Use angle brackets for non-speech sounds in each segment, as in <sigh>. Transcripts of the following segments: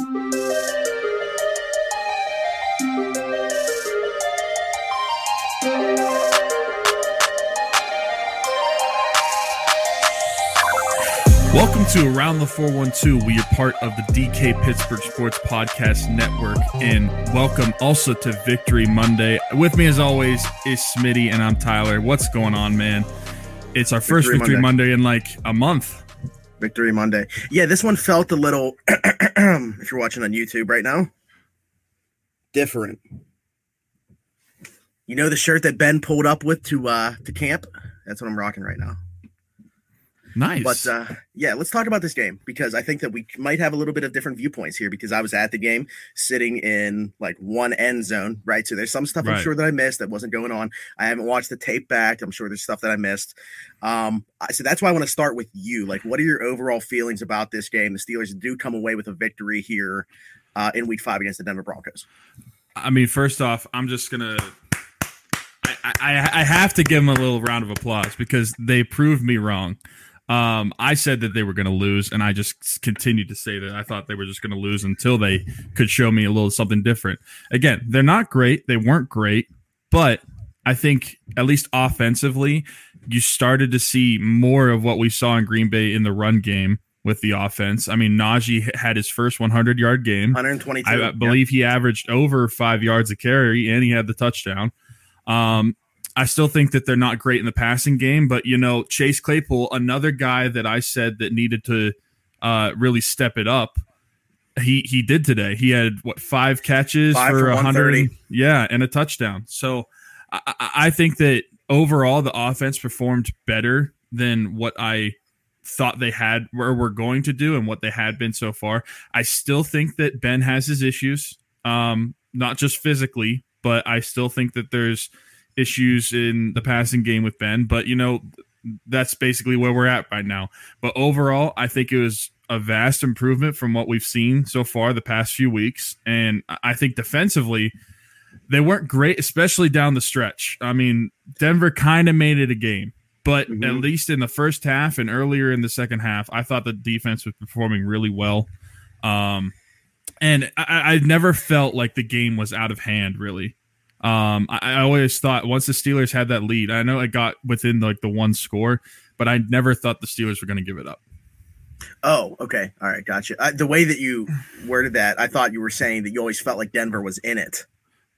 Welcome to Around the 412. We are part of the DK Pittsburgh Sports Podcast Network. And welcome also to Victory Monday. With me, as always, is Smitty, and I'm Tyler. What's going on, man? It's our first Victory, Victory Monday. Monday in like a month. Victory Monday. Yeah, this one felt a little, <clears throat> if you're watching on YouTube right now, different. You know the shirt that Ben pulled up with to uh to camp? That's what I'm rocking right now. Nice. But uh, yeah, let's talk about this game because I think that we might have a little bit of different viewpoints here because I was at the game sitting in like one end zone, right? So there's some stuff right. I'm sure that I missed that wasn't going on. I haven't watched the tape back. I'm sure there's stuff that I missed. Um, so that's why I want to start with you. Like, what are your overall feelings about this game? The Steelers do come away with a victory here uh, in Week Five against the Denver Broncos. I mean, first off, I'm just gonna I, I, I, have to give them a little round of applause because they proved me wrong. Um, I said that they were going to lose, and I just continued to say that I thought they were just going to lose until they could show me a little something different. Again, they're not great. They weren't great, but I think at least offensively, you started to see more of what we saw in Green Bay in the run game with the offense. I mean, Najee had his first 100 yard game. 122. I believe he averaged over five yards a carry, and he had the touchdown. Um, I still think that they're not great in the passing game, but you know, Chase Claypool, another guy that I said that needed to uh, really step it up. He he did today. He had what five catches five for a hundred, yeah, and a touchdown. So I, I think that overall the offense performed better than what I thought they had or were going to do and what they had been so far. I still think that Ben has his issues, um, not just physically, but I still think that there's issues in the passing game with Ben, but you know, that's basically where we're at right now. But overall, I think it was a vast improvement from what we've seen so far the past few weeks. And I think defensively, they weren't great, especially down the stretch. I mean, Denver kind of made it a game, but mm-hmm. at least in the first half and earlier in the second half, I thought the defense was performing really well. Um, and I, I never felt like the game was out of hand, really. Um, I, I, always thought once the Steelers had that lead, I know it got within like the one score, but I never thought the Steelers were going to give it up. Oh, okay, all right, gotcha. Uh, the way that you worded that, I thought you were saying that you always felt like Denver was in it.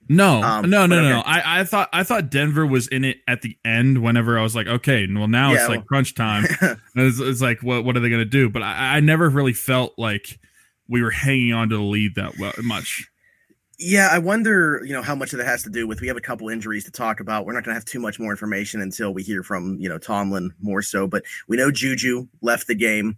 No, um, no, no, okay. no. I, I thought I thought Denver was in it at the end. Whenever I was like, okay, well now yeah, it's like crunch time. <laughs> it's, it's, like, what what are they going to do? But I, I never really felt like we were hanging on to the lead that much. Yeah, I wonder, you know, how much of that has to do with we have a couple injuries to talk about. We're not going to have too much more information until we hear from, you know, Tomlin more so, but we know Juju left the game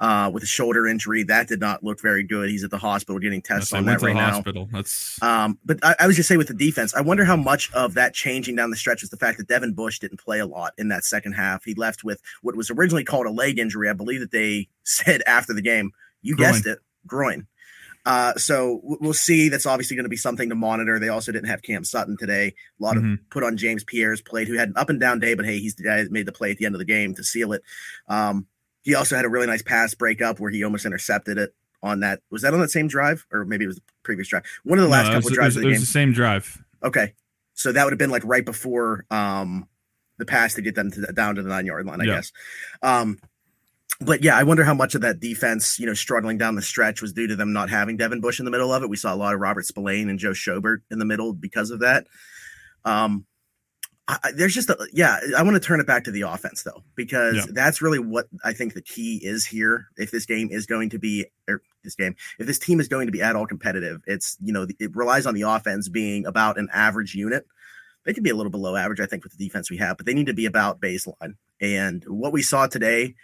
uh, with a shoulder injury. That did not look very good. He's at the hospital getting tests on that right now. Hospital. That's um, but I, I was just saying with the defense, I wonder how much of that changing down the stretch was the fact that Devin Bush didn't play a lot in that second half. He left with what was originally called a leg injury. I believe that they <laughs> said after the game, you groin. guessed it, groin. Uh, so we'll see. That's obviously going to be something to monitor. They also didn't have Cam Sutton today. A lot mm-hmm. of put on James Pierre's plate, who had an up and down day, but hey, he's the guy that made the play at the end of the game to seal it. Um, he also had a really nice pass breakup where he almost intercepted it on that. Was that on that same drive, or maybe it was the previous drive? One of the last no, couple was, drives. It was, the, it was the same drive. Okay, so that would have been like right before um, the pass to get them to, down to the nine yard line, I guess. Um, but yeah, I wonder how much of that defense, you know, struggling down the stretch was due to them not having Devin Bush in the middle of it. We saw a lot of Robert Spillane and Joe Schobert in the middle because of that. Um, I, there's just a, yeah, I want to turn it back to the offense though, because yeah. that's really what I think the key is here. If this game is going to be, or this game, if this team is going to be at all competitive, it's, you know, it relies on the offense being about an average unit. They could be a little below average, I think, with the defense we have, but they need to be about baseline. And what we saw today,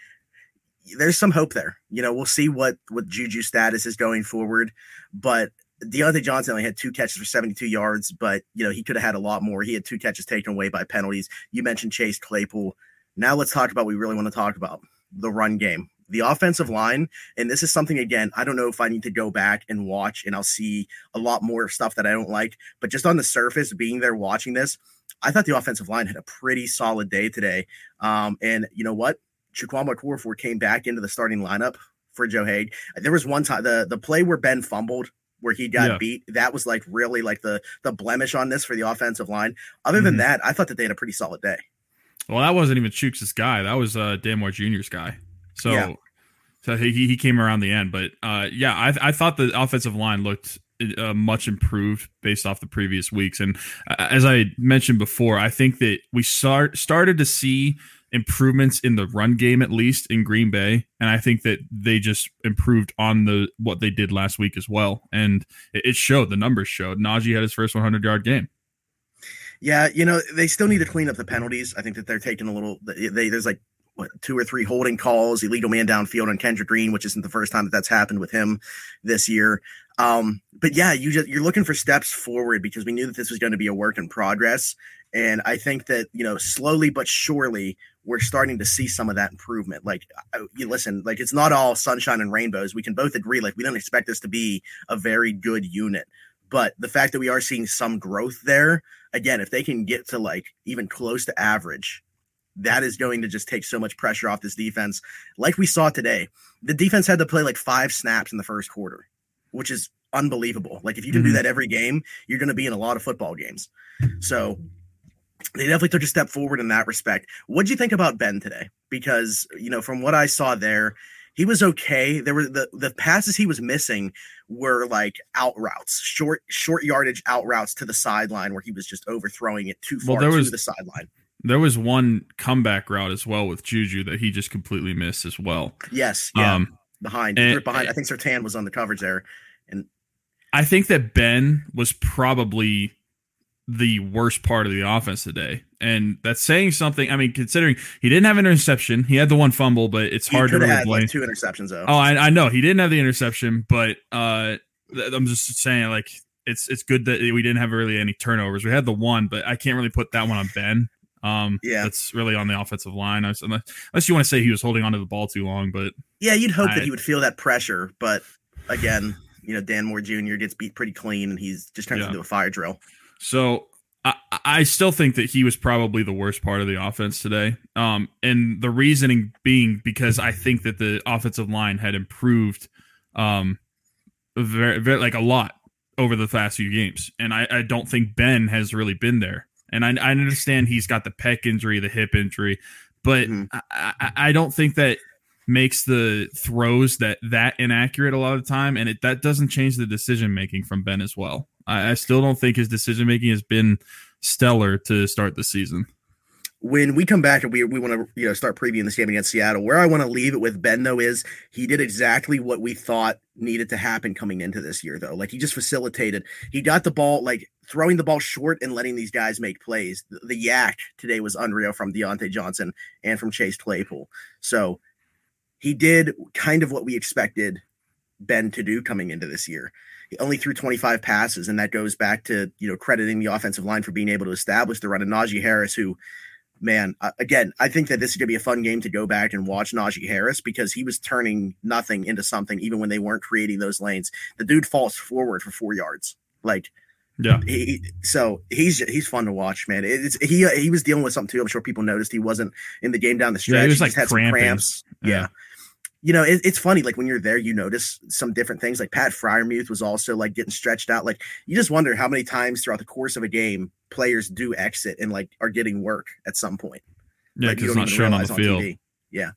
there's some hope there. You know, we'll see what what Juju status is going forward, but Diontae Johnson only had two catches for 72 yards, but you know he could have had a lot more. He had two catches taken away by penalties. You mentioned Chase Claypool. Now let's talk about what we really want to talk about the run game, the offensive line. And this is something again, I don't know if I need to go back and watch and I'll see a lot more stuff that I don't like. But just on the surface, being there watching this, I thought the offensive line had a pretty solid day today. Um, and you know what? Chukwuma Okorafor came back into the starting lineup for Joe Haeg. There was one time the the play where Ben fumbled where he got yeah. beat. That was like really like the the blemish on this for the offensive line. Other than mm-hmm. that, I thought that they had a pretty solid day. Well, that wasn't even Chooks' guy. That was uh, Jr.'s guy. So, yeah. so he he came around the end. But uh, yeah, I I thought the offensive line looked uh, much improved based off the previous weeks. And uh, as I mentioned before, I think that we start started to see improvements in the run game at least in Green Bay, and I think that they just improved on the what they did last week as well, and it, showed. The numbers showed. Najee had his first 100 yard game. Yeah, you know they still need to clean up the penalties. I think that they're taking a little. They, there's like what, two or three holding calls, illegal man downfield on Kendrick Green, which isn't the first time that that's happened with him this year. Um, but yeah, you just you're looking for steps forward because we knew that this was going to be a work in progress, and I think that you know slowly but surely we're starting to see some of that improvement. Like, you listen, like it's not all sunshine and rainbows. We can both agree, like we don't expect this to be a very good unit, but the fact that we are seeing some growth there, again, if they can get to like even close to average, that is going to just take so much pressure off this defense. Like we saw today, the defense had to play like five snaps in the first quarter, which is unbelievable. Like if you can mm-hmm. do that every game, you're going to be in a lot of football games. So they definitely took a step forward in that respect. What do you think about Ben today? Because you know, from what I saw there, he was okay. There were the the passes he was missing were like out routes, short short yardage out routes to the sideline where he was just overthrowing it too far well, to was, the sideline. There was one comeback route as well with Juju that he just completely missed as well. Yes, yeah, um, behind and, behind. I think Surtain was on the coverage there, I think that Ben was probably the worst part of the offense today. And that's saying something. I mean, considering he didn't have an interception, he had the one fumble, but it's he hard to really had blame. Like two interceptions though. Oh, I, I, know he didn't have the interception, but uh, I'm just saying like it's it's good that we didn't have really any turnovers. We had the one, but I can't really put that one on Ben. Um, yeah, that's really on the offensive line. Unless, unless you want to say he was holding onto the ball too long, but yeah, you'd hope I, that he would feel that pressure. But again, you know, Dan Moore Jr. gets beat pretty clean, and he's just turns yeah. into a fire drill. So I, I still think that he was probably the worst part of the offense today. Um, and the reasoning being because I think that the offensive line had improved, um, very, very like a lot over the past few games, and I, I don't think Ben has really been there. And I, I understand he's got the pec injury, the hip injury, but mm-hmm. I, I, I don't think that makes the throws that that inaccurate a lot of the time, and it that doesn't change the decision making from Ben as well. I, I still don't think his decision making has been stellar to start the season. When we come back and we, we want to you know start previewing this game against Seattle, where I want to leave it with Ben though is he did exactly what we thought needed to happen coming into this year though. Like he just facilitated. He got the ball like throwing the ball short and letting these guys make plays. The, the YAC today was unreal from Diontae Johnson and from Chase Claypool. So he did kind of what we expected Ben to do coming into this year. He only threw 25 passes, and that goes back to you know crediting the offensive line for being able to establish the run. And Najee Harris, who, man, uh, again, I think that this is going to be a fun game to go back and watch Najee Harris because he was turning nothing into something, even when they weren't creating those lanes. The dude falls forward for four yards, like. Yeah. He, so he's he's fun to watch, man. It's he he was dealing with something too. I'm sure people noticed he wasn't in the game down the stretch. Yeah, he was like he had cramps. Yeah. yeah you know, it, it's funny. Like when you're there, you notice some different things. Like Pat Freiermuth was also like getting stretched out. Like you just wonder how many times throughout the course of a game players do exit and like are getting work at some point. Yeah, like, not shown on the on field. TV. Yeah.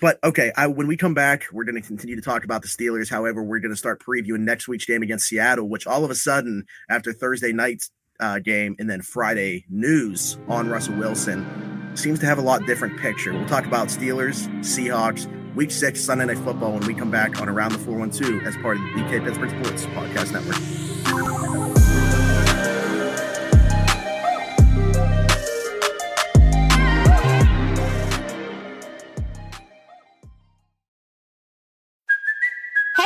But okay, I, when we come back, we're going to continue to talk about the Steelers. However, we're going to start previewing next week's game against Seattle, which all of a sudden, after Thursday night's uh, game and then Friday news on Russell Wilson, seems to have a lot different picture. We'll talk about Steelers, Seahawks, Week 6 Sunday Night Football when we come back on Around the 412 as part of the DK Pittsburgh Sports Podcast Network.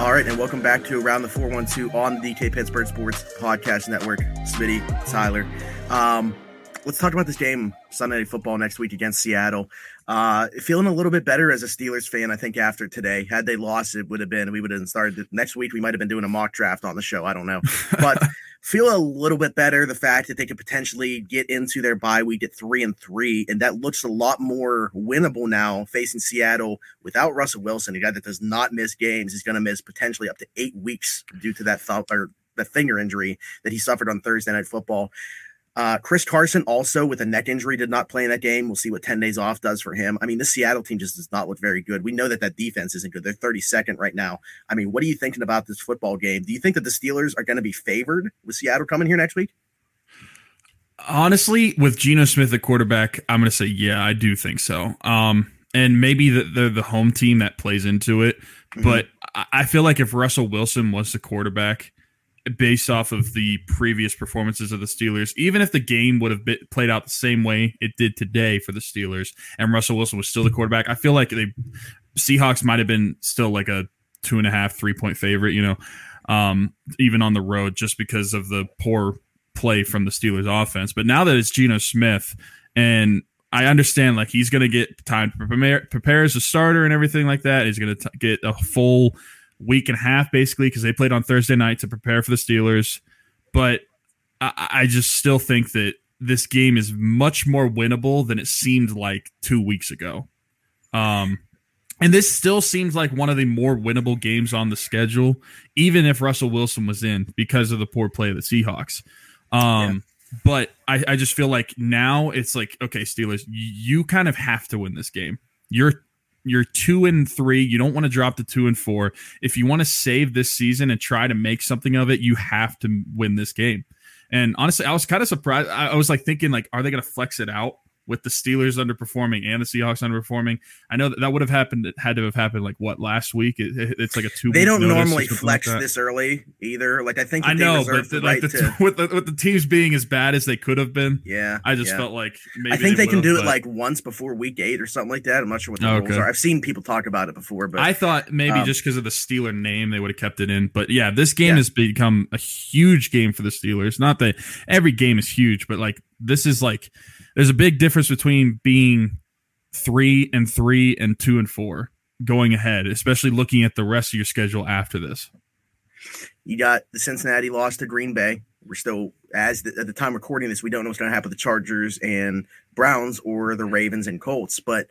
All right, and welcome back to Around the 412 on the DK Pittsburgh Sports Podcast Network. Smitty, Tyler. Um, let's talk about this game, Sunday Night Football next week against Seattle. Uh, feeling a little bit better as a Steelers fan, I think, after today. Had they lost, it would have been, we would have started next week. We might have been doing a mock draft on the show. I don't know. But <laughs> feel a little bit better the fact that they could potentially get into their bye week at three and three. And that looks a lot more winnable now facing Seattle without Russell Wilson, a guy that does not miss games. He's going to miss potentially up to eight weeks due to that thought or the finger injury that he suffered on Thursday Night Football. Uh, Chris Carson also with a neck injury did not play in that game. We'll see what 10 days off does for him. I mean, the Seattle team just does not look very good. We know that that defense isn't good. They're 32nd right now. I mean, what are you thinking about this football game? Do you think that the Steelers are going to be favored with Seattle coming here next week? Honestly, with Geno Smith at quarterback, I'm going to say, yeah, I do think so. Um, and maybe the, they're the home team that plays into it. Mm-hmm. But I feel like if Russell Wilson was the quarterback, based off of the previous performances of the Steelers, even if the game would have been, played out the same way it did today for the Steelers, and Russell Wilson was still the quarterback, I feel like the Seahawks might have been still like a two and a half, three point favorite, you know, um, even on the road, just because of the poor play from the Steelers offense. But now that it's Geno Smith, and I understand like he's going to get time to prepare, prepare as a starter and everything like that. He's going to get a full week and a half basically because they played on Thursday night to prepare for the Steelers. But I, I, just still think that this game is much more winnable than it seemed like two weeks ago. Um, and this still seems like one of the more winnable games on the schedule, even if Russell Wilson was in because of the poor play of the Seahawks. Um, yeah. But I, I just feel like now it's like, okay, Steelers, you kind of have to win this game. You're you're two and three. You don't want to drop to two and four. If you want to save this season and try to make something of it, you have to win this game. And honestly, I was kind of surprised. I, was like thinking, like, are they going to flex it out? With the Steelers underperforming and the Seahawks underperforming. I know that that would have happened. It had to have happened like what last week. It, it's like a two. They don't normally flex like this early either. Like I think I know, but the, like the, to, with the with the teams being as bad as they could have been. Yeah, I just yeah. felt like I think they, they can do it like once before week eight or something like that. I'm not sure what the okay. rules are. I've seen people talk about it before, but I thought maybe um, just because of the Steeler name they would have kept it in. But yeah, this game yeah. has become a huge game for the Steelers. Not that every game is huge, but like this is like there's a big difference between being three and three and two and four going ahead, especially looking at the rest of your schedule after this. You got the Cincinnati loss to Green Bay. We're still, as the, at the time recording this, we don't know what's going to happen with the Chargers and Browns or the Ravens and Colts. But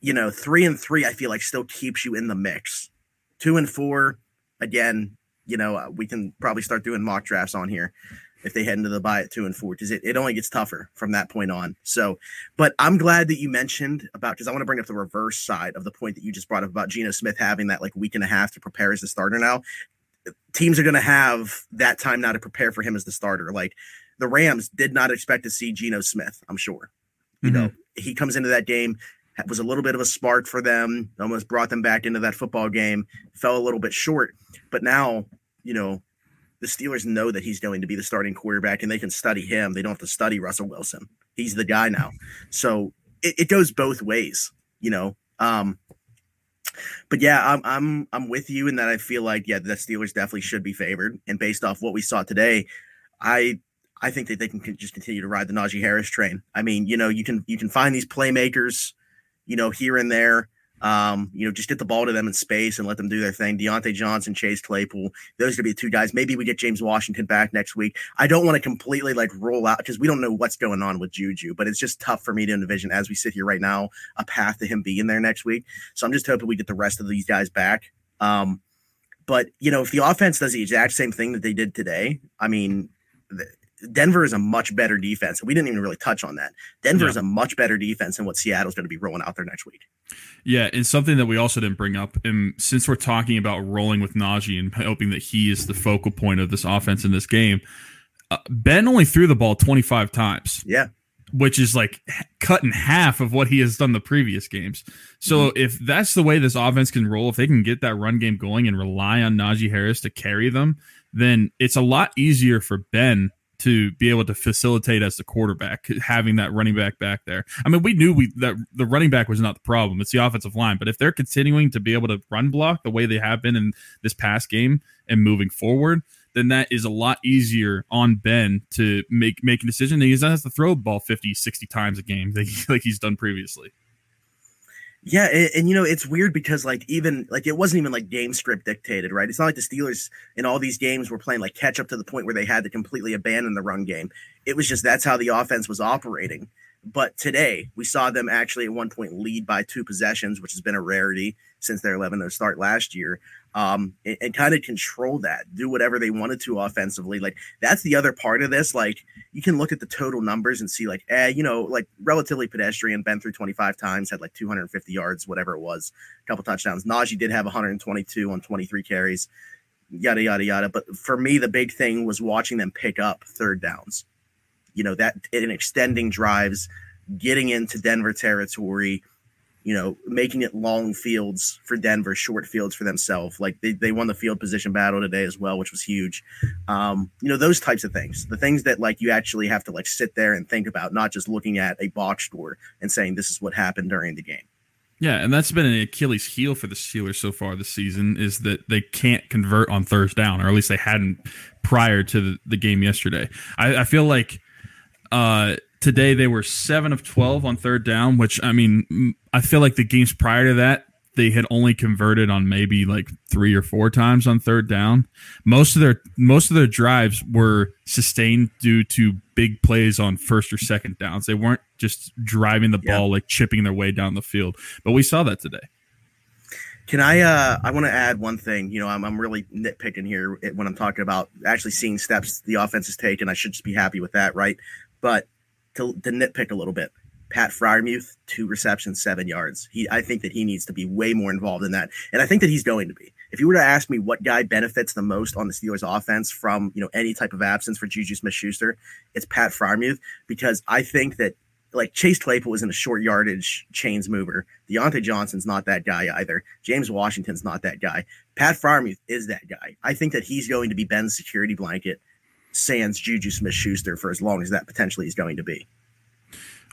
you know, three and three, I feel like still keeps you in the mix. Two and four, again, you know, uh, we can probably start doing mock drafts on here if they head into the bye at two and four because it, it only gets tougher from that point on. So, but I'm glad that you mentioned about because I want to bring up the reverse side of the point that you just brought up about Geno Smith having that like week and a half to prepare as the starter now. Teams are going to have that time now to prepare for him as the starter. Like the Rams did not expect to see Geno Smith, I'm sure. You mm-hmm. know, he comes into that game, was a little bit of a spark for them, almost brought them back into that football game, fell a little bit short. But now, you know, the Steelers know that he's going to be the starting quarterback and they can study him. They don't have to study Russell Wilson. He's the guy now. So it, it goes both ways, you know. Um, but yeah, I'm I'm I'm with you in that I feel like yeah, the Steelers definitely should be favored. And based off what we saw today, I I think that they can just continue to ride the Najee Harris train. I mean, you know, you can you can find these playmakers, you know, here and there. Um, you know, just get the ball to them in space and let them do their thing. Diontae Johnson, Chase Claypool, those are gonna be the two guys. Maybe we get James Washington back next week. I don't want to completely like roll out because we don't know what's going on with Juju, but it's just tough for me to envision as we sit here right now a path to him being there next week. So I'm just hoping we get the rest of these guys back. Um, but you know, if the offense does the exact same thing that they did today, I mean, Denver is a much better defense. We didn't even really touch on that. Denver Yeah. is a much better defense than what Seattle's going to be rolling out there next week. Yeah, and something that we also didn't bring up, and since we're talking about rolling with Najee and hoping that he is the focal point of this offense in this game, uh, Ben only threw the ball 25 times, Yeah. which is like cut in half of what he has done the previous games. So if that's the way this offense can roll, if they can get that run game going and rely on Najee Harris to carry them, then it's a lot easier for Ben to be able to facilitate as the quarterback, having that running back back there. I mean, we knew we that the running back was not the problem; it's the offensive line. But if they're continuing to be able to run block the way they have been in this past game and moving forward, then that is a lot easier on Ben to make make a decision. He doesn't have to throw the ball 50, 60 times a game like, <laughs> like he's done previously. Yeah, and, and, you know it's weird because like even like it wasn't even like game script dictated, right? It's not like the Steelers in all these games were playing like catch up to the point where they had to completely abandon the run game. It was just that's how the offense was operating. But today we saw them actually at one point lead by two possessions, which has been a rarity since their 11-0 start last year. Um, and, and kind of control that, do whatever they wanted to offensively. Like that's the other part of this. Like you can look at the total numbers and see like, eh, you know, like relatively pedestrian, Ben threw 25 times, had like 250 yards, whatever it was, a couple touchdowns. Najee did have 122 on 23 carries, yada, yada, yada. But for me, the big thing was watching them pick up third downs. You know, that in extending drives, getting into Denver territory, you know, making it long fields for Denver, short fields for themselves. Like they, they won the field position battle today as well, which was huge. Um, you know, those types of things, the things that like you actually have to like sit there and think about, not just looking at a box score and saying this is what happened during the game. Yeah, and that's been an Achilles heel for the Steelers so far this season is that they can't convert on third down, or at least they hadn't prior to the, the game yesterday. I, I feel like uh, today they were seven of twelve on third down, which I mean, I feel like the games prior to that they had only converted on maybe like three or four times on third down. Most of their most of their drives were sustained due to big plays on first or second downs. They weren't just driving the Yeah. ball like chipping their way down the field. But we saw that today. Can I? Uh, I want to add one thing. You know, I'm, I'm really nitpicking here when I'm talking about actually seeing steps the offense has taken. I should just be happy with that, right? But to, to nitpick a little bit, Pat Freiermuth, two receptions, seven yards. He, I think that he needs to be way more involved in that, and I think that he's going to be. If you were to ask me what guy benefits the most on the Steelers' offense from you know any type of absence for Juju Smith-Schuster, it's Pat Freiermuth because I think that like Chase Claypool isn't a short yardage chains mover. Diontae Johnson's not that guy either. James Washington's not that guy. Pat Freiermuth is that guy. I think that he's going to be Ben's security blanket, sans Juju Smith Schuster for as long as that potentially is going to be.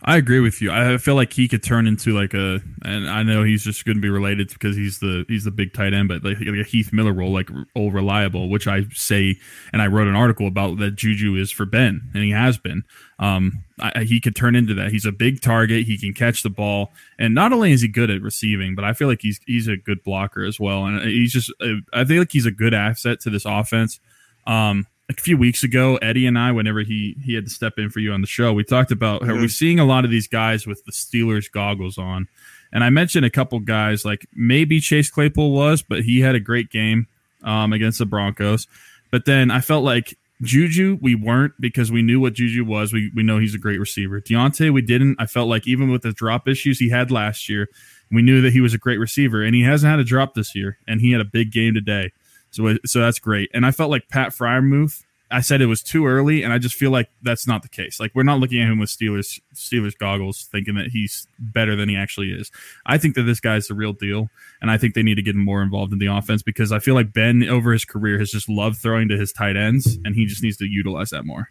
I agree with you. I feel like he could turn into like a, and I know he's just going to be related because he's the he's the big tight end, but like, like a Heath Miller role, like old reliable, which I say, and I wrote an article about that Juju is for Ben, and he has been. Um, I, he could turn into that. He's a big target. He can catch the ball, and not only is he good at receiving, but I feel like he's he's a good blocker as well. And he's just, I feel like he's a good asset to this offense. Um, a few weeks ago, Eddie and I, whenever he he had to step in for you on the show, we talked about are we seeing a lot of these guys with the Steelers goggles on, and I mentioned a couple guys like maybe Chase Claypool was, but he had a great game um, against the Broncos. But then I felt like Juju, we weren't because we knew what Juju was. We we know he's a great receiver. Diontae, we didn't. I felt like even with the drop issues he had last year, we knew that he was a great receiver, and he hasn't had a drop this year, and he had a big game today. So so that's great. And I felt like Pat Freiermuth. I said it was too early, and I just feel like that's not the case. Like we're not looking at him with Steelers Steelers goggles, thinking that he's better than he actually is. I think that this guy's the real deal, and I think they need to get him more involved in the offense because I feel like Ben over his career has just loved throwing to his tight ends, and he just needs to utilize that more.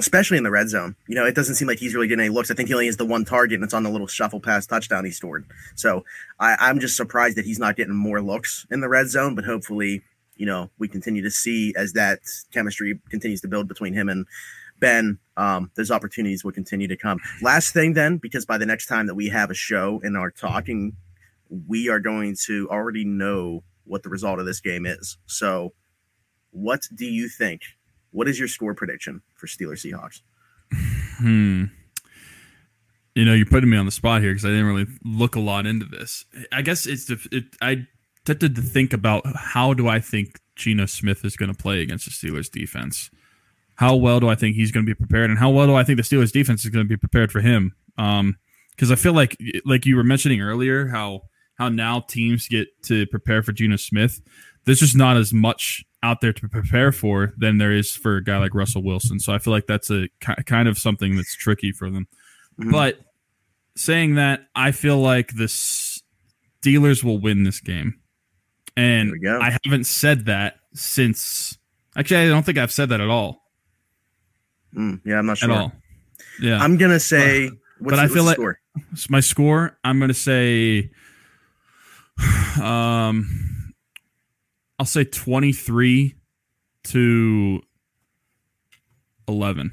especially in the red zone. You know, it doesn't seem like he's really getting any looks. I think he only has the one target, and it's on the little shuffle pass touchdown he scored. So I, I'm just surprised that he's not getting more looks in the red zone. But hopefully, you know, we continue to see as that chemistry continues to build between him and Ben. Um, those opportunities will continue to come. Last thing, then, because by the next time that we have a show and are talking, we are going to already know what the result of this game is. So, what do you think? What is your score prediction for Steelers Seahawks? Hmm. You know, you're putting me on the spot here because I didn't really look a lot into this. I guess it's it, I tempted to think about how do I think Geno Smith is going to play against the Steelers defense. how well do I think he's going to be prepared, and how well do I think the Steelers defense is going to be prepared for him? Um, because I feel like like you were mentioning earlier how how now teams get to prepare for Geno Smith. There's just not as much out there to prepare for than there is for a guy like Russell Wilson. So I feel like that's a kind of something that's tricky for them. Mm-hmm. But saying that, I feel like the Steelers will win this game. And I haven't said that since. Actually, I don't think I've said that at all. Mm, yeah, I'm not sure. At all. Yeah. I'm going to say. but the, I feel like score? my score, I'm going to say. <sighs> Um, I'll say 23 to 11.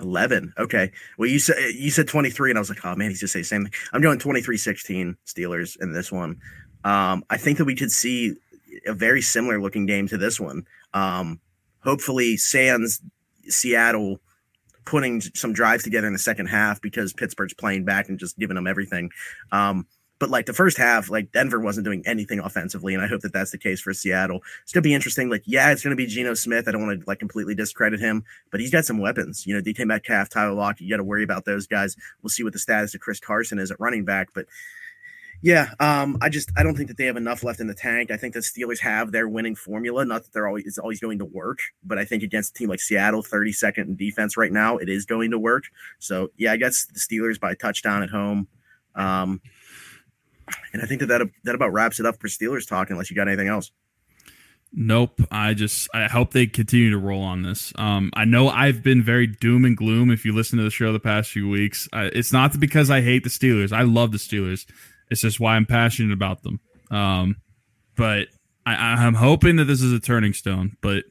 11. Okay. Well, you said you said 23 and I was like, "Oh man, he's just saying same thing." I'm going 23-16 Steelers in this one. Um, I think that we could see a very similar looking game to this one. Um, hopefully Sans Seattle putting some drives together in the second half because Pittsburgh's playing back and just giving them everything. Um, but like the first half, like Denver wasn't doing anything offensively, and I hope that that's the case for Seattle. It's gonna be interesting. Like, yeah, it's gonna be Geno Smith. I don't want to like completely discredit him, but he's got some weapons. You know, DK Metcalf, Tyler Lock. You got to worry about those guys. We'll see what the status of Chris Carson is at running back, but yeah, um, I just I don't think that they have enough left in the tank. I think the Steelers have their winning formula. Not that they're always it's always going to work, but I think against a team like Seattle, 32nd in defense right now, it is going to work. So yeah, I guess the Steelers by touchdown at home. Um, and I think that, that that about wraps it up for Steelers talk. Unless you got anything else. Nope. I just I hope they continue to roll on this. Um, I know I've been very doom and gloom. If you listen to the show the past few weeks, I, it's not because I hate the Steelers. I love the Steelers. It's just why I'm passionate about them. Um, but I, I'm hoping that this is a turning stone. But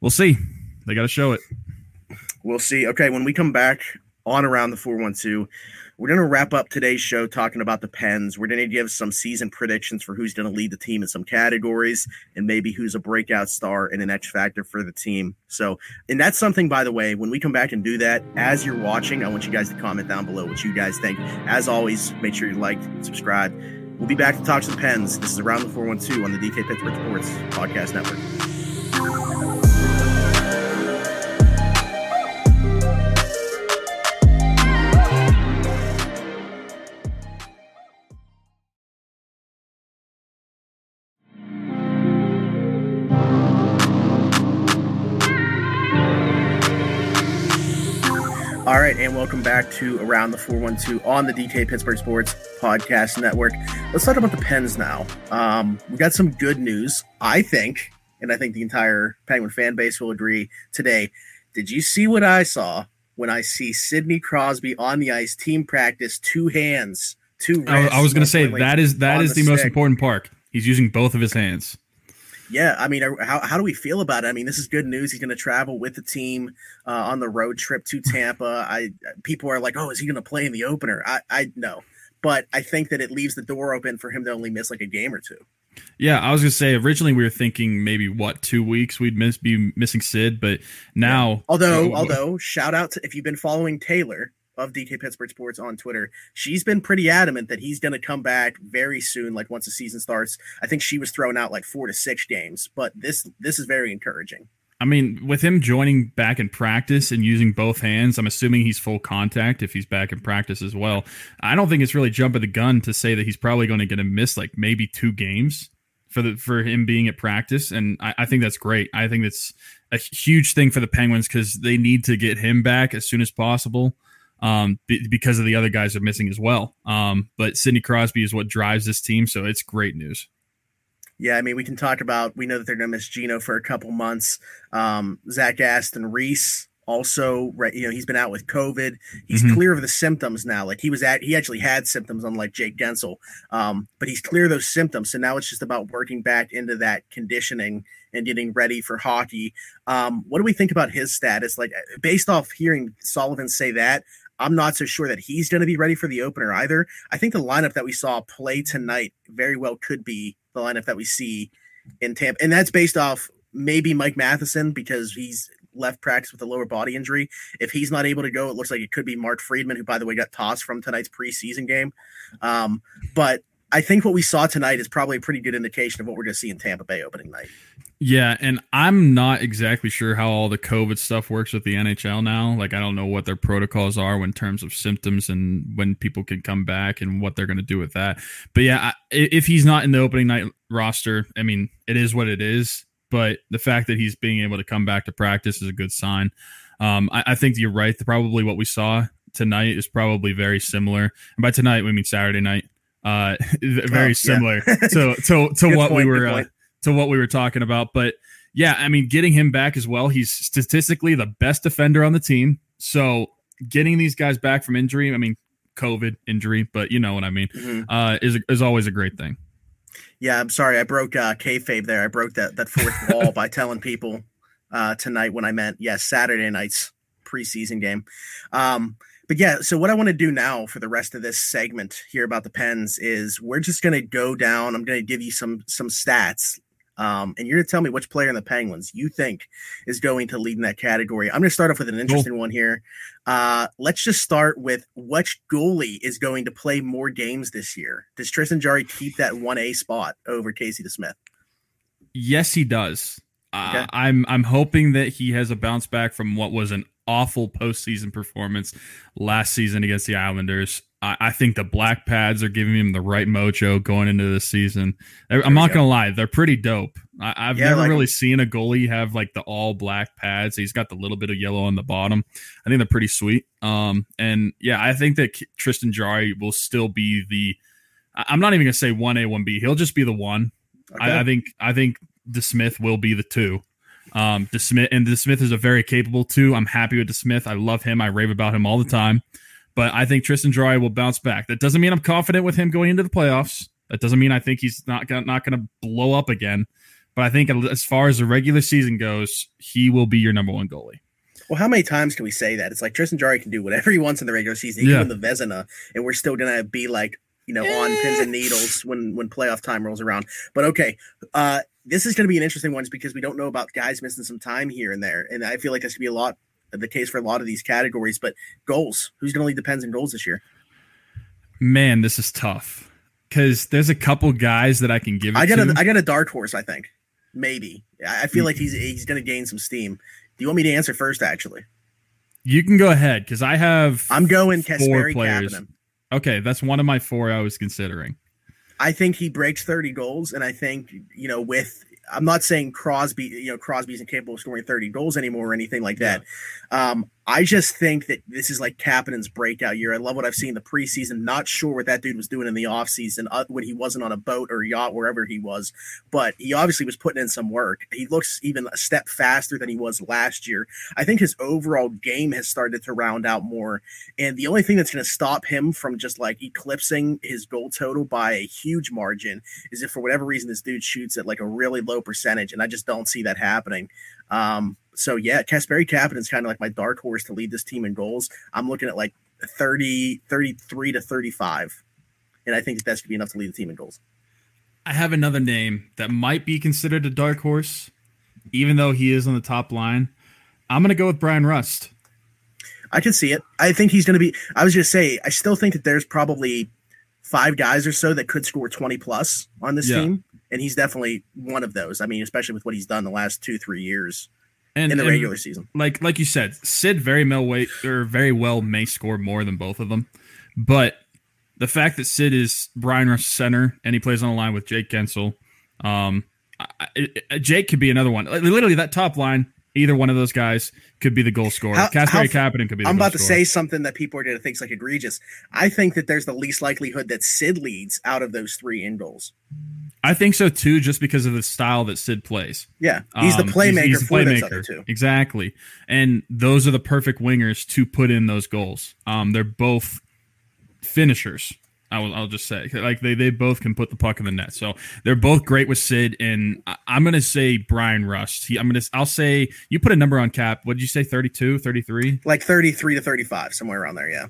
we'll see. They got to show it. We'll see. Okay, when we come back on around the four one two. We're going to wrap up today's show talking about the Pens. We're going to give some season predictions for who's going to lead the team in some categories and maybe who's a breakout star and an X factor for the team. So, and that's something, by the way, when we come back and do that, as you're watching, I want you guys to comment down below what you guys think. As always, make sure you like, subscribe. We'll be back to talk some Pens. This is Around the 412 on the DK Pittsburgh Sports Podcast Network. Welcome back to Around the 412 on the DK Pittsburgh Sports Podcast Network. Let's talk about the Pens now. Um, we got some good news, I think, and I think the entire Penguin fan base will agree today. Did you see what I saw when I see Sidney Crosby on the ice, team practice, two hands, two? I, I was going to say that is that is the, the most important part. He's using both of his hands yeah, I mean, how, how do we feel about it? I mean, this is good news. He's going to travel with the team uh, on the road trip to <laughs> Tampa. I people are like, oh, is he going to play in the opener? I I know, but I think that it leaves the door open for him to only miss like a game or two. Yeah, I was gonna say originally we were thinking maybe what two weeks we'd miss be missing Sid, but now yeah. although although <laughs> shout out to if you've been following Taylor, of DK Pittsburgh Sports on Twitter. She's been pretty adamant that he's going to come back very soon, like once the season starts. I think she was thrown out like four to six games, but this this is very encouraging. I mean, with him joining back in practice and using both hands, I'm assuming he's full contact if he's back in practice as well. I don't think it's really jumping the gun to say that he's probably going to get a miss like maybe two games for the for him being at practice, and I, I think that's great. I think that's a huge thing for the Penguins because they need to get him back as soon as possible um, b- because of the other guys are missing as well. Um, but Sidney Crosby is what drives this team, so it's great news. Yeah, I mean, we can talk about. We know that they're going to miss Geno for a couple months. Um, Zach Aston Reese also, right? You know, he's been out with COVID. He's mm-hmm. clear of the symptoms now. Like he was at, he actually had symptoms, unlike Jake Guentzel. Um, but he's clear of those symptoms. So now it's just about working back into that conditioning and getting ready for hockey. Um, what do we think about his status? Like, based off hearing Sullivan say that, I'm not so sure that he's going to be ready for the opener either. I think the lineup that we saw play tonight very well could be the lineup that we see in Tampa, and that's based off maybe Mike Matheson because he's left practice with a lower body injury. If he's not able to go, it looks like it could be Mark Friedman, who by the way got tossed from tonight's preseason game. Um, but I think what we saw tonight is probably a pretty good indication of what we're going to see in Tampa Bay opening night. Yeah, and I'm not exactly sure how all the COVID stuff works with the NHL now. Like, I don't know what their protocols are in terms of symptoms and when people can come back and what they're going to do with that. But yeah, I, if he's not in the opening night roster, I mean, it is what it is. But the fact that he's being able to come back to practice is a good sign. Um, I, I think you're right. Probably what we saw tonight is probably very similar. And by tonight, we mean Saturday night. Uh, <laughs> very oh, similar yeah. <laughs> to to to what point, we were uh, to what we were talking about. But yeah, I mean, getting him back as well. He's statistically the best defender on the team. So getting these guys back from injury, I mean, COVID injury, but you know what I mean, mm-hmm. uh, is is always a great thing. Yeah, I'm sorry, I broke uh, kayfabe there. I broke that that fourth <laughs> wall by telling people uh, tonight when I meant yes, Saturday night's preseason game. Um, but yeah, so what I want to do now for the rest of this segment here about the Pens is we're just going to go down. I'm going to give you some some stats um, and you're going to tell me which player in the Penguins you think is going to lead in that category. I'm going to start off with an interesting cool. one here. Uh, let's just start with which goalie is going to play more games this year. Does Tristan Jarry keep that 1A spot over Casey DeSmith? Yes, he does. Uh, okay. I'm I'm hoping that he has a bounce back from what was an awful postseason performance last season against the Islanders. I, I think the black pads are giving him the right mojo going into this season. I'm not gonna lie, they're pretty dope. I, have yeah, never like really seen a goalie have like the all black pads. He's got the little bit of yellow on the bottom. I think they're pretty sweet. Um, and yeah, I think that Tristan Jarry will still be the. I'm not even gonna say one A, one B. He'll just be the one. Okay. I, I think I think DeSmith will be the two. Um, DeSmith and DeSmith is a very capable two. I'm happy with DeSmith. I love him. I rave about him all the time. But I think Tristan Jarry will bounce back. That doesn't mean I'm confident with him going into the playoffs. That doesn't mean I think he's not gonna, not going to blow up again. But I think as far as the regular season goes, he will be your number one goalie. Well, how many times can we say that? It's like Tristan Jarry can do whatever he wants in the regular season, even yeah. the Vezina, and we're still gonna be like, you know, on pins and needles when when playoff time rolls around. But okay, uh, this is going to be an interesting one because we don't know about guys missing some time here and there, and I feel like that's going to be a lot the case for a lot of these categories. But goals, who's going to lead the Pens in goals this year? Man, this is tough because there's a couple guys that I can give. I got to. a I got a dark horse. I think maybe. I feel like he's mm-hmm. he's going to gain some steam. Do you want me to answer first? Actually, you can go ahead because I have. I'm going Kasperi Kapanen. Okay, that's one of my four I was considering. I think he breaks 30 goals, and I think you know with I'm not saying Crosby, you know, Crosby's incapable of scoring 30 goals anymore or anything like that. Yeah. Um, I just think that this is like Kapanen's breakout year. I love what I've seen in the preseason. Not sure what that dude was doing in the offseason uh, when he wasn't on a boat or yacht, wherever he was, but he obviously was putting in some work. He looks even a step faster than he was last year. I think his overall game has started to round out more. And the only thing that's going to stop him from just like eclipsing his goal total by a huge margin is if for whatever reason this dude shoots at like a really low percentage. And I just don't see that happening. Um, so yeah, Kasperi Kapanen is kind of like my dark horse to lead this team in goals. I'm looking at like 30, 33 to 35. And I think that that's going to be enough to lead the team in goals. I have another name that might be considered a dark horse, even though he is on the top line. I'm going to go with Brian Rust. I can see it. I think he's going to be. I was just to say, I still think that there's probably five guys or so that could score 20 plus on this yeah. team. And he's definitely one of those. I mean, especially with what he's done the last two, three years and, in the and regular season. Like like you said, Sid very well wait or very well may score more than both of them, but the fact that Sid is Brian Rust center and he plays on the line with Jake Guentzel, um, I, it, Jake could be another one. Literally, that top line, either one of those guys could be the goal scorer. Kasperi Kapanen could be. I'm about to say something that people are going to think is like egregious. I think that there's the least likelihood that Sid leads out of those three in goals. I think so too, just because of the style that Sid plays. Yeah, he's the um, playmaker he's, he's the playmaker. Two. Exactly, and those are the perfect wingers to put in those goals. Um, they're both finishers. I will, I'll just say, like they, they both can put the puck in the net. So they're both great with Sid, and I, am gonna say Brian Rust. He, I'm gonna, I'll say you put a number on cap. What did you say? 32, 33? Like 33 to 35, somewhere around there. Yeah.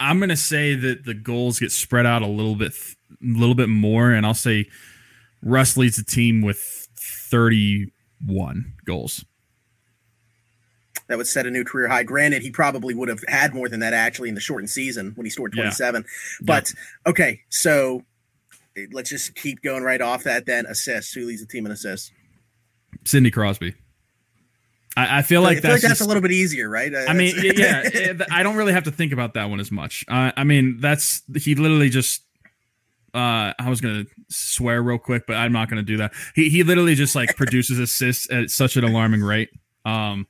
I'm gonna say that the goals get spread out a little bit a little bit more, and I'll say Rust leads the team with 31 goals. That would set a new career high. Granted, he probably would have had more than that actually in the shortened season when he scored 27. Yeah. But yeah. okay, so let's just keep going right off that. Then assists. Who leads the team in assists? Sidney Crosby. I, I feel like I feel that's, like that's just- a little bit easier, right? I mean, yeah, <laughs> yeah, I don't really have to think about that one as much. Uh, I mean, that's he literally just. Uh, I was gonna swear real quick, but I'm not gonna do that. He he literally just like produces assists at such an alarming rate. Um,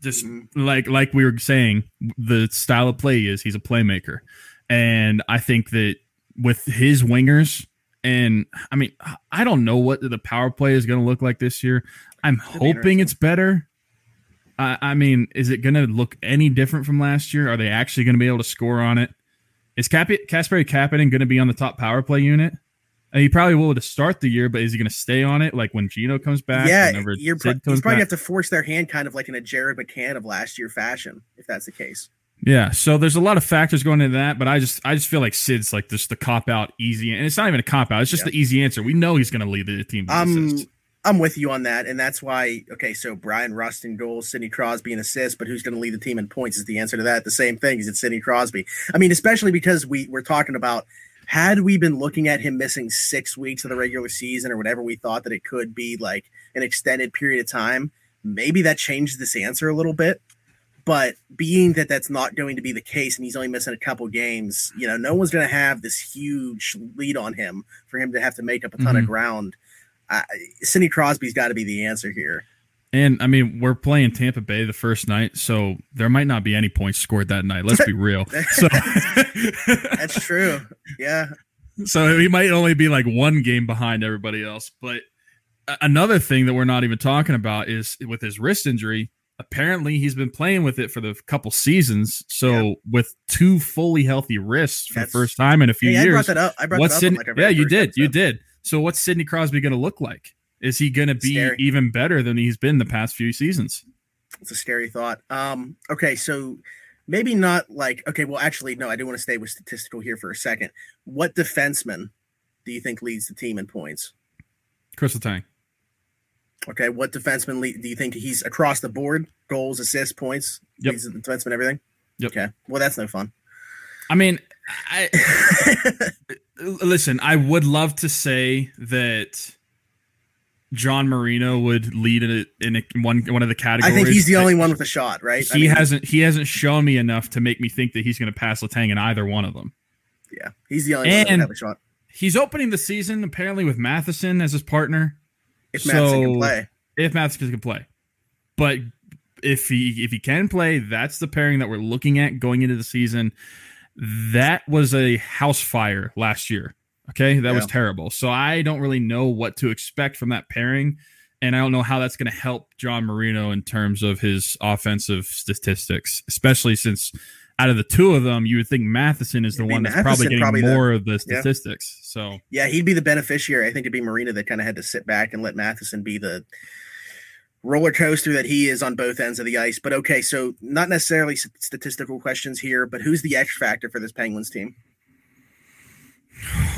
just like like we were saying, the style of play is he's a playmaker, and I think that with his wingers, and I mean, I don't know what the power play is gonna look like this year. I'm hoping it's better. I, I mean, is it going to look any different from last year? Are they actually going to be able to score on it? Is Kasperi Kapanen going to be on the top power play unit? And he probably will to start the year, but is he going to stay on it like when Geno comes back? yeah, you're pro- he's probably back? have to force their hand, kind of like in a Jared McCann of last year fashion, if that's the case. Yeah, so there's a lot of factors going into that, but I just I just feel like Sid's like just the cop out easy, and it's not even a cop out. It's just Yeah. the easy answer. We know he's going to lead the team. Um. I'm with you on that, and that's why. Okay, so Bryan Rust in goals, Sidney Crosby in assists, but who's going to lead the team in points is the answer to that. The same thing is it's Sidney Crosby. I mean, especially because we we're talking about had we been looking at him missing six weeks of the regular season or whatever we thought that it could be like an extended period of time, maybe that changed this answer a little bit. But being that that's not going to be the case, and he's only missing a couple games, you know, no one's going to have this huge lead on him for him to have to make up a ton of Mhm. ground. I, Sidney Crosby's got to be the answer here. And I mean, we're playing Tampa Bay the first night, so there might not be any points scored that night. Let's be real. <laughs> So, <laughs> That's true. Yeah. so he might only be like one game behind everybody else. But another thing that we're not even talking about is with his wrist injury. Apparently, he's been playing with it for the couple seasons. So, Yeah. with two fully healthy wrists for That's- the first time in a few Hey, I brought years, that up. I brought what's that up. Sidney? like yeah, you did. You did. So, what's Sidney Crosby going to look like? Is he going to be Scary. even better than he's been the past few seasons? It's a scary thought. Um, okay, so maybe not like okay, well actually no, I do want to stay with statistical here for a second. What defenseman do you think leads the team in points? Kris Letang. Okay, what defenseman lead, do you think he's across the board? Goals, assists, points, Yep. leads the defenseman, everything. Yep. Okay, well that's no fun. I mean, I, <laughs> listen, I would love to say that John Marino would lead in, a, in a, one one of the categories. I think he's the only one with a shot, right? I He mean, hasn't he hasn't shown me enough to make me think that he's going to pass Letang in either one of them. Yeah, he's the only one that have a shot. He's opening the season apparently with Matheson as his partner. If Matheson can play, If Matheson can play, but if he if he can play, that's the pairing that we're looking at going into the season. That was a house fire last year. Okay, that was terrible. So I don't really know what to expect from that pairing, and I don't know how that's going to help John Marino in terms of his offensive statistics, especially since out of the two of them, you would think Matheson is the one that's probably getting probably the- more of the yeah. statistics. So yeah, he'd be the beneficiary. I think it'd be Marino that kind of had to sit back and let Matheson be the roller coaster that he is on both ends of the ice. But okay, so not necessarily statistical questions here, but who's the X factor for this Penguins team?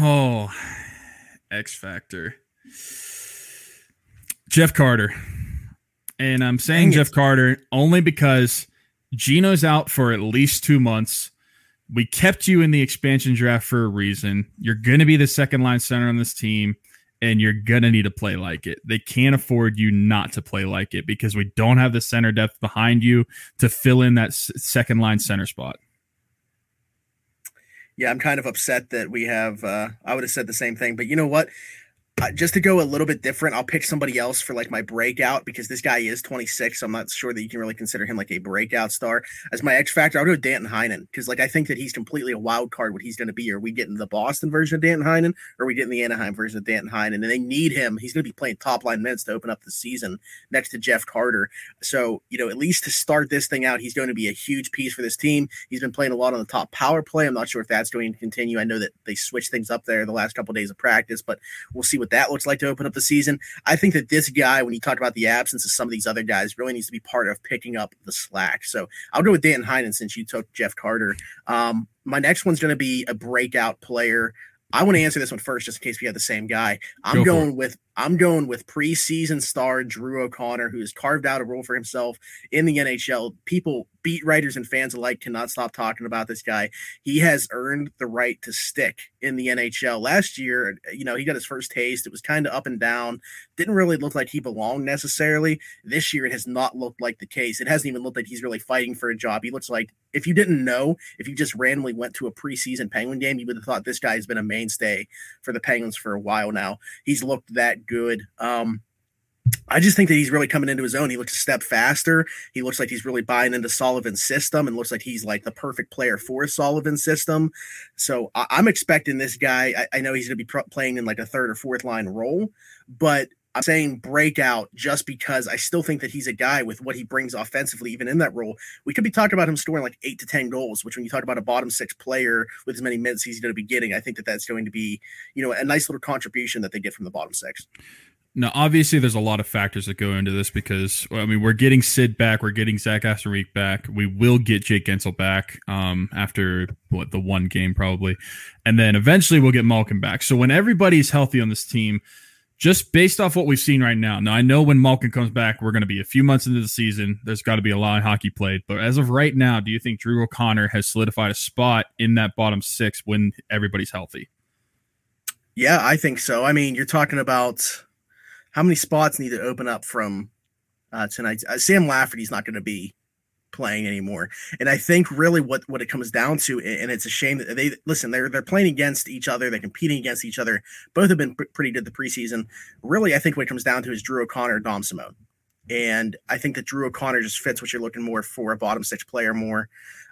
Oh, X Factor. Jeff Carter. And I'm saying Dang it. Jeff Carter only because Geno's out for at least two months. We kept you in the expansion draft for a reason. You're going to be the second line center on this team, and you're going to need to play like it. They can't afford you not to play like it because we don't have the center depth behind you to fill in that second line center spot. Yeah, I'm kind of upset that we have. Uh, I would have said the same thing, but you know what? Just to go a little bit different, I'll pick somebody else for like my breakout because this guy is 26. So I'm not sure that you can really consider him like a breakout star as my X factor. I'll go Danton Heinen because like I think that he's completely a wild card. What he's going to be? Are we getting the Boston version of Danton Heinen, or are we getting the Anaheim version of Danton Heinen? And they need him. He's going to be playing top line minutes to open up the season next to Jeff Carter. So you know, at least to start this thing out, he's going to be a huge piece for this team. He's been playing a lot on the top power play. I'm not sure if that's going to continue. I know that they switched things up there the last couple of days of practice, but we'll see what that looks like to open up the season. I think that this guy, when you talk about the absence of some of these other guys, really needs to be part of picking up the slack. So I'll go with Dan Heinen since you took Jeff Carter. Um, my next one's going to be a breakout player. I want to answer this one first, just in case we have the same guy. I'm Go going with I'm going with preseason star Drew O'Connor, who has carved out a role for himself in the NHL. People, beat writers and fans alike, cannot stop talking about this guy. He has earned the right to stick in the NHL. Last year, you know, he got his first taste. It was kind of up and down. Didn't really look like he belonged necessarily. This year, it has not looked like the case. It hasn't even looked like he's really fighting for a job. He looks like, if you didn't know, if you just randomly went to a preseason Penguin game, you would have thought this guy has been a mainstay for the Penguins for a while now. He's looked that good. Um, I just think that he's really coming into his own. He looks a step faster. He looks like he's really buying into Sullivan's system and looks like he's like the perfect player for Sullivan's system. So I- am expecting this guy. I, I know he's going to be playing in like a third or fourth line role, but I'm saying breakout just because I still think that he's a guy with what he brings offensively, even in that role. We could be talking about him scoring like eight to 10 goals, which when you talk about a bottom six player with as many minutes he's going to be getting, I think that that's going to be, you know, a nice little contribution that they get from the bottom six. Now, obviously, there's a lot of factors that go into this because I mean we're getting Sid back, we're getting Zach Aston-Reese back, we will get Jake Guentzel back um, after what the one game probably, and then eventually we'll get Malkin back. So when everybody's healthy on this team, just based off what we've seen right now, now I know when Malkin comes back, we're going to be a few months into the season. There's got to be a lot of hockey played, but as of right now, do you think Drew O'Connor has solidified a spot in that bottom six when everybody's healthy? Yeah, I think so. I mean, you're talking about how many spots need to open up from uh, tonight? Uh, Sam Lafferty's not going to be playing anymore, and I think really what what it comes down to, and it's a shame that they listen. They're they're playing against each other. They're competing against each other. Both have been pr- pretty good the preseason. Really, I think what it comes down to is Drew O'Connor, Dom Simon, and I think that Drew O'Connor just fits what you're looking more for a bottom six player more.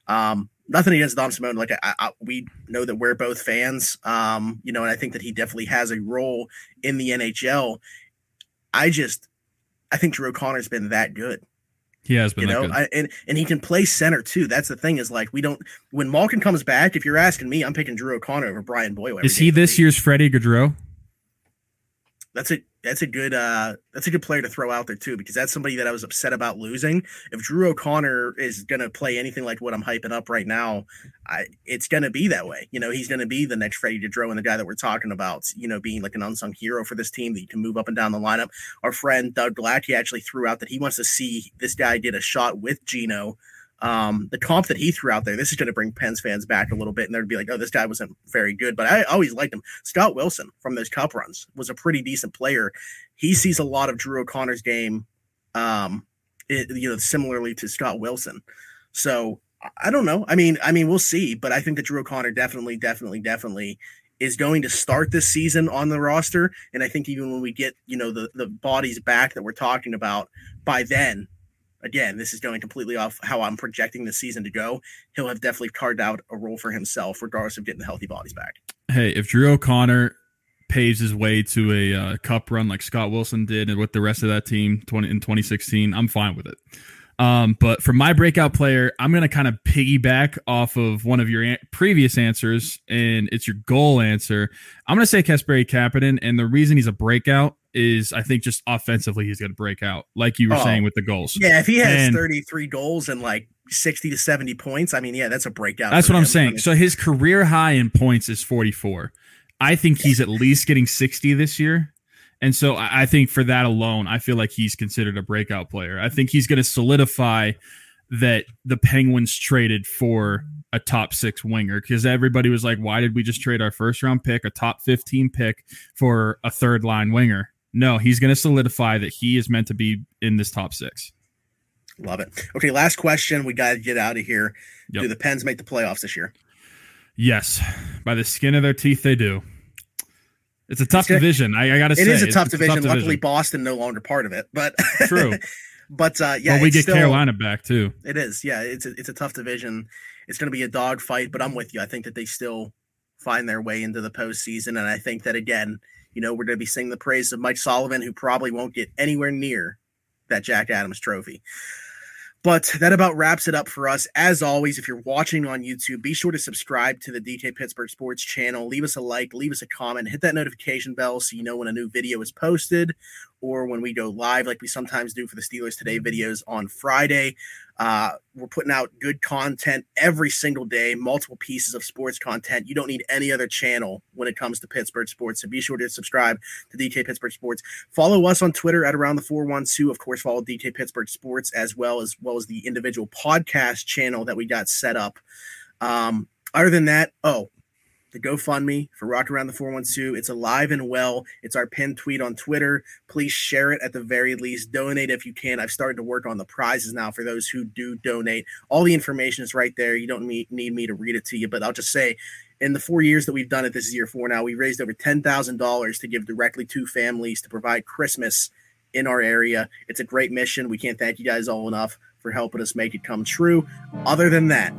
Um, nothing against Dom Simon. Like I, I, we know that we're both fans, um, you know, and I think that he definitely has a role in the NHL. I just I think Drew O'Connor's been that good. He has been, you know, I, and and he can play center too. That's the thing is like we don't when Malkin comes back. If you're asking me, I'm picking Drew O'Connor over Brian Boyle. Is he this year's Freddie Gaudreau? That's it that's a good uh that's a good player to throw out there too because that's somebody that I was upset about losing. If Drew O'Connor is going to play anything like what I'm hyping up right now, I it's going to be that way. You know, he's going to be the next Freddie Gaudreau and the guy that we're talking about, you know, being like an unsung hero for this team that you can move up and down the lineup. Our friend Doug Black, he actually threw out that he wants to see this guy get a shot with Geno um, the comp that he threw out there, this is going to bring Pens fans back a little bit, and they'd be like, "Oh, this guy wasn't very good," but I always liked him. Scott Wilson from those Cup runs was a pretty decent player. He sees a lot of Drew O'Connor's game, um, it, you know, similarly to Scott Wilson. So I don't know. I mean, I mean, we'll see, but I think that Drew O'Connor definitely, definitely, definitely is going to start this season on the roster, and I think even when we get you know the the bodies back that we're talking about by then again, this is going completely off how I'm projecting the season to go. He'll have definitely carved out a role for himself, regardless of getting the healthy bodies back. Hey, if Drew O'Connor paves his way to a uh, cup run like Scott Wilson did and with the rest of that team 20, in 2016, I'm fine with it. Um, but for my breakout player, I'm going to kind of piggyback off of one of your an- previous answers, and it's your goal answer. I'm going to say Kasperi Kapanen, and the reason he's a breakout is I think just offensively he's going to break out, like you were oh, saying with the goals. Yeah, if he has and 33 goals and like 60 to 70 points, I mean, yeah, that's a breakout. That's what him. I'm saying. I mean, so his career high in points is 44. I think he's at least getting 60 this year. And so I think for that alone, I feel like he's considered a breakout player. I think he's going to solidify that the Penguins traded for a top six winger because everybody was like, why did we just trade our first round pick, a top 15 pick, for a third line winger? No, he's going to solidify that he is meant to be in this top six. Love it. Okay, last question. We got to get out of here. Yep. Do the Pens make the playoffs this year? Yes, by the skin of their teeth, they do. It's a tough it's division. I, I got to say, it is a tough, division. a tough Luckily, Boston no longer part of it, but <laughs> true. but uh, yeah, but we get still, Carolina back too. It is, yeah. It's a, it's a tough division. It's going to be a dog fight, but I'm with you. I think that they still find their way into the postseason, and I think that again, you know, we're going to be singing the praise of Mike Sullivan, who probably won't get anywhere near that Jack Adams trophy. But that about wraps it up for us. As always, if you're watching on YouTube, be sure to subscribe to the DK Pittsburgh Sports channel. Leave us a like, leave us a comment, hit that notification bell so you know when a new video is posted. Or when we go live, like we sometimes do for the Steelers Today videos on Friday. Uh, we're putting out good content every single day, multiple pieces of sports content. You don't need any other channel when it comes to Pittsburgh sports. So be sure to subscribe to DK Pittsburgh Sports. Follow us on Twitter at around the 412. Of course, follow DK Pittsburgh Sports as well as well as the individual podcast channel that we got set up. Um, other than that, oh, the GoFundMe for Rock Around the 412. It's alive and well. It's our pinned tweet on Twitter. Please share it at the very least. Donate if you can. I've started to work on the prizes now for those who do donate. All the information is right there. You don't need, me to read it to you, but I'll just say in the four years that we've done it, this is year four now, we raised over $10,000 to give directly to families to provide Christmas in our area. It's a great mission. We can't thank you guys all enough for helping us make it come true. Other than that,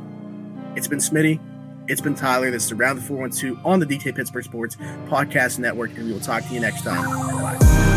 it's been Smitty. It's been Tyler. This is Around the 412 on the DK Pittsburgh Sports Podcast Network, and we will talk to you next time. Bye.